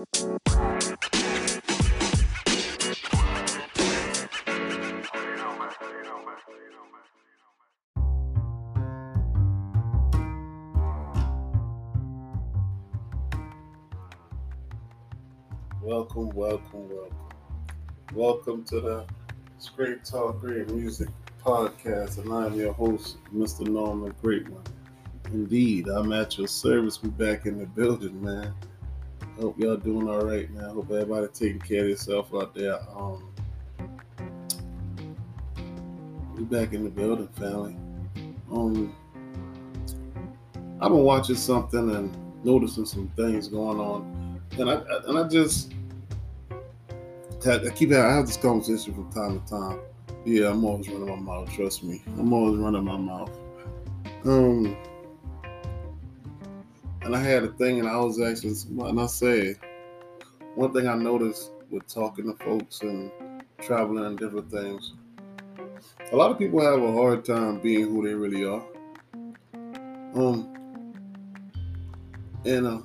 Welcome, welcome, welcome. Welcome to the Straight Talk Great Music Podcast, and I'm your host, Mr. Norman Great One. Indeed, I'm at your service. We're back in the building, man. Hope y'all doing all right, man. Hope everybody taking care of yourself out there. Um, we back in the building, family. Um, I've been watching something and noticing some things going on, and I and I just I keep I have this conversation from time to time. Yeah, I'm always running my mouth. Trust me, I'm always running my mouth. Um, and I had a thing, and I was actually, and I said, one thing I noticed with talking to folks and traveling and different things, a lot of people have a hard time being who they really are. Um, and uh,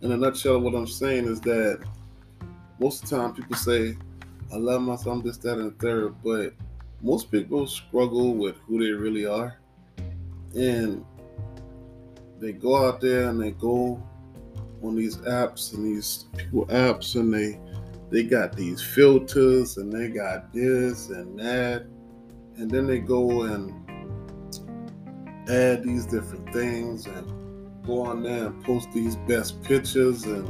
in a nutshell, what I'm saying is that most of the time people say, I love myself, I'm this, that, and the third, but most people struggle with who they really are. And they go out there and they go on these apps and these people apps and they they got these filters and they got this and that and then they go and add these different things and go on there and post these best pictures and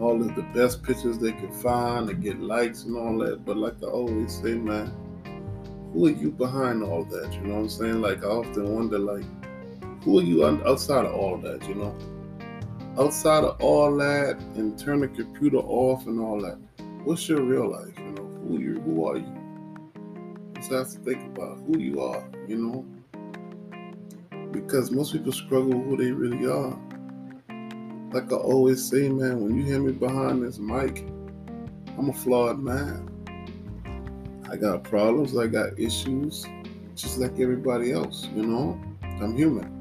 all of the best pictures they can find and get likes and all that. But like I always say, man, who are you behind all that? You know what I'm saying? Like I often wonder, like, who are you outside of all that? You know, outside of all that, and turn the computer off and all that. What's your real life? You know, who you? Who are you? Just have to think about who you are. You know, because most people struggle with who they really are like I always say, man, when you hear me behind this mic, I'm a flawed man. I got problems, I got issues, just like everybody else, you know? I'm human.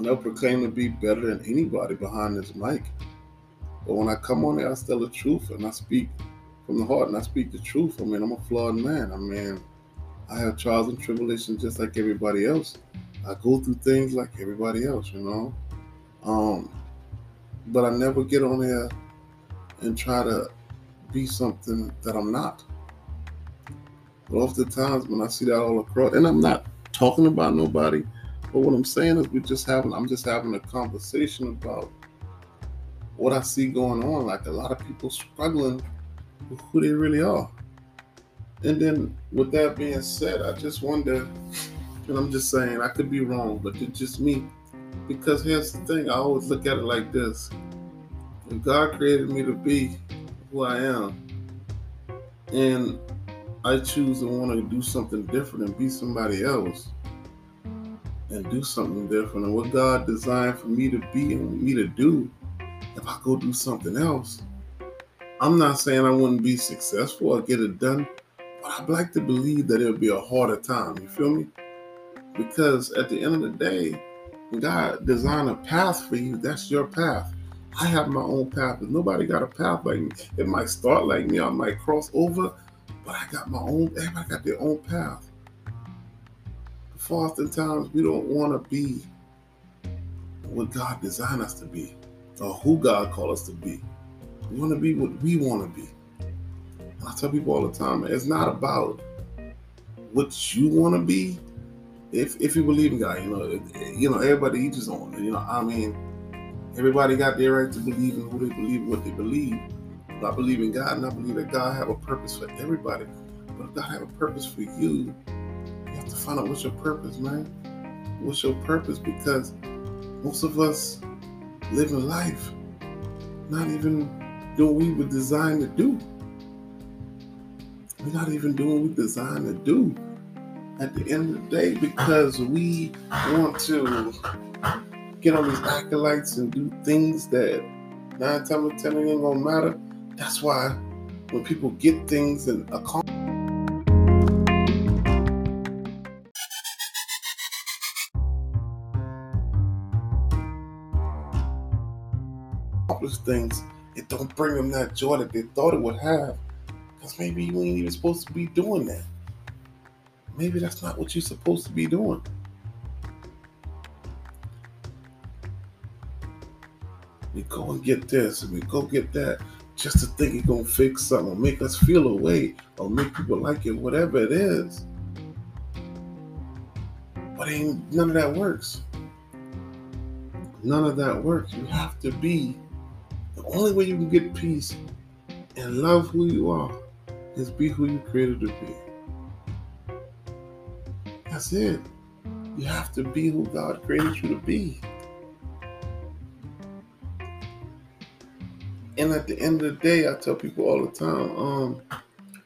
I never proclaim to be better than anybody behind this mic. But when I come on there, I tell the truth and I speak from the heart and I speak the truth. I mean, I'm a flawed man. I mean, I have trials and tribulations just like everybody else. I go through things like everybody else, you know? Um, but I never get on there and try to be something that I'm not. But oftentimes when I see that all across, and I'm not talking about nobody, but what I'm saying is we just having I'm just having a conversation about what I see going on. Like a lot of people struggling with who they really are. And then with that being said, I just wonder, and I'm just saying I could be wrong, but it's just me. Because here's the thing, I always look at it like this. If God created me to be who I am, and I choose to want to do something different and be somebody else and do something different and what God designed for me to be and me to do, if I go do something else, I'm not saying I wouldn't be successful or get it done, but I'd like to believe that it'll be a harder time. You feel me? Because at the end of the day, God designed a path for you. That's your path. I have my own path. If nobody got a path like me, it might start like me. I might cross over, but I got my own. Everybody got their own path. For oftentimes we don't want to be what God designed us to be, or who God called us to be. We want to be what we want to be. I tell people all the time, it's not about what you want to be if if you believe in God, you know, you know, everybody each his own. You know, I mean, everybody got their right to believe in who they believe, what they believe. But I believe in God, and I believe that God have a purpose for everybody. But God have a purpose for you, find out what's your purpose, man. What's your purpose? Because most of us live in life not even doing what we were designed to do. We're not even doing what we're designed to do at the end of the day because we want to get on these acolytes and do things that nine times out of ten ain't gonna matter. That's why when people get things and accomplish things, it don't bring them that joy that they thought it would have. Because maybe you ain't even supposed to be doing that. Maybe that's not what you're supposed to be doing. We go and get this, and we go get that, just to think it's gonna fix something, or make us feel a way, or make people like it, whatever it is. But ain't none of that works. None of that works. You have to be the only way you can get peace and love who you are is be who you created to be. That's it. You have to be who God created you to be. And at the end of the day, I tell people all the time, um,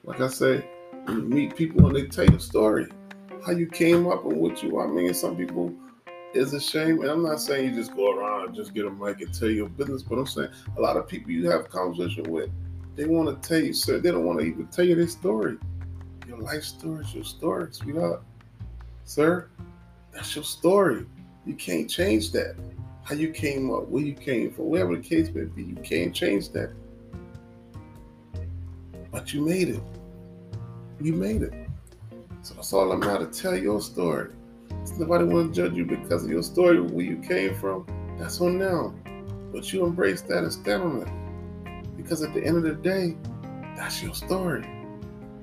like I say, when you meet people and they tell you a story, how you came up and what you are. I mean, some people is a shame. And I'm not saying you just go around and just get a mic and tell your business, but I'm saying a lot of people you have conversation with, they want to tell you, sir, they don't want to even tell you their story. Your life story is your story, sweetheart. Sir, that's your story. You can't change that. How you came up, where you came from, whatever the case may be, you can't change that. But you made it. You made it. So that's all I'm out to tell your story. Nobody want to judge you because of your story, where you came from. That's on them. But you embrace that and stand on it. Because at the end of the day, that's your story.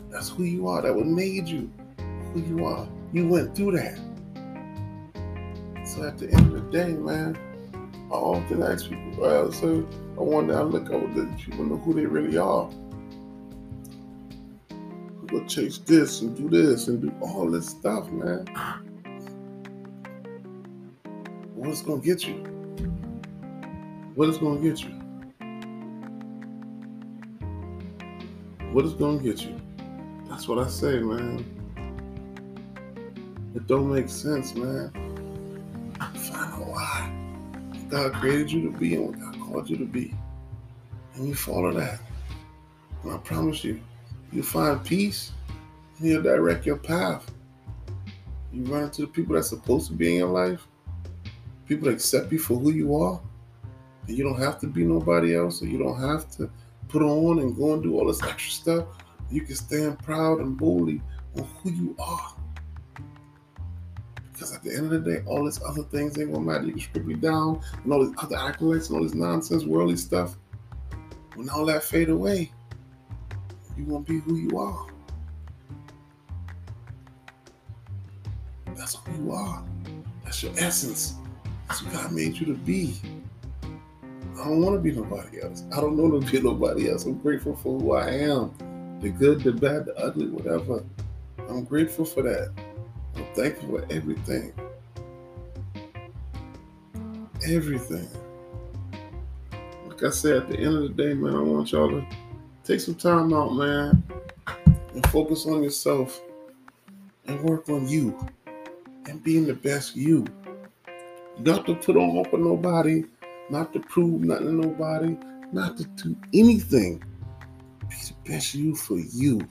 That's who you are. That what made you who you are. You went through that. So at the end of the day, man, I often ask people, well, so I wonder, I look over the people know who they really are. People chase this and do this and do all this stuff, man. What's gonna get you? What is gonna get you? What is gonna get you? That's what I say, man. It don't make sense, man. I find out why God created you to be and what God called you to be. And you follow that. And I promise you, you find peace and you'll direct your path. You run into the people that's supposed to be in your life people accept you for who you are. And you don't have to be nobody else, you don't have to put on and go and do all this extra stuff. You can stand proud and boldly on who you are. Because at the end of the day, all this other things ain't gonna matter. You can strip me down and all these other accolades and all this nonsense, worldly stuff. When all that fade away, you gonna be who you are. That's who you are. That's your essence. That's what God made you to be. I don't want to be nobody else. I don't want to be nobody else. I'm grateful for who I am. The good, the bad, the ugly, whatever. I'm grateful for that. I'm thankful for everything. Everything. Like I said, at the end of the day, man, I want y'all to take some time out, man, and focus on yourself and work on you and being the best you. Not to put on hope on nobody, not to prove nothing to nobody, not to do anything. Be the best you for you.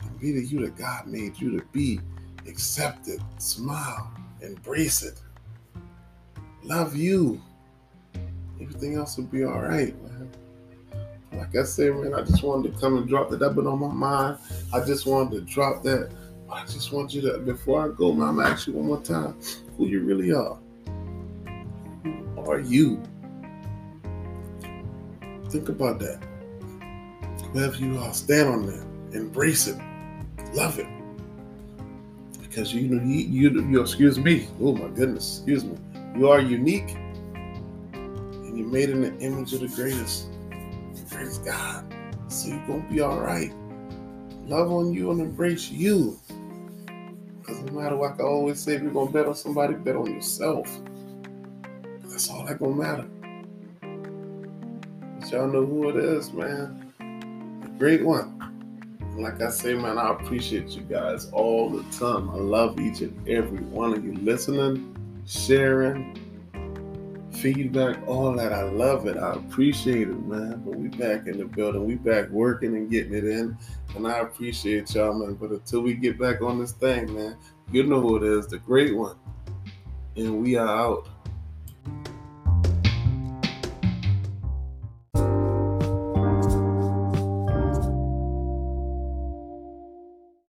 And be the you that God made you to be. Accept it, smile, embrace it. Love you. Everything else will be all right, man. Like I said, man, I just wanted to come and drop that. That been on my mind. I just wanted to drop that. I just want you to, before I go, man, I'm ask you one more time who you really are. Who are you? Think about that. Whoever you are, stand on that. Embrace it. Love it. Because you know, you, you, you, excuse me. Oh my goodness, excuse me. You are unique and you're made in the image of the greatest, greatest God. So you're to be all right. Love on you and embrace you. No matter what I always say, if you're to bet on somebody, bet on yourself. That's all that to matter. But y'all know who it is, man. The great one. Like I say, man, I appreciate you guys all the time. I love each and every one of you listening, sharing, feedback, all that. I love it. I appreciate it, man. But we back in the building. We back working and getting it in. And I appreciate y'all, man. But until we get back on this thing, man, you know who it is, the great one. And we are out.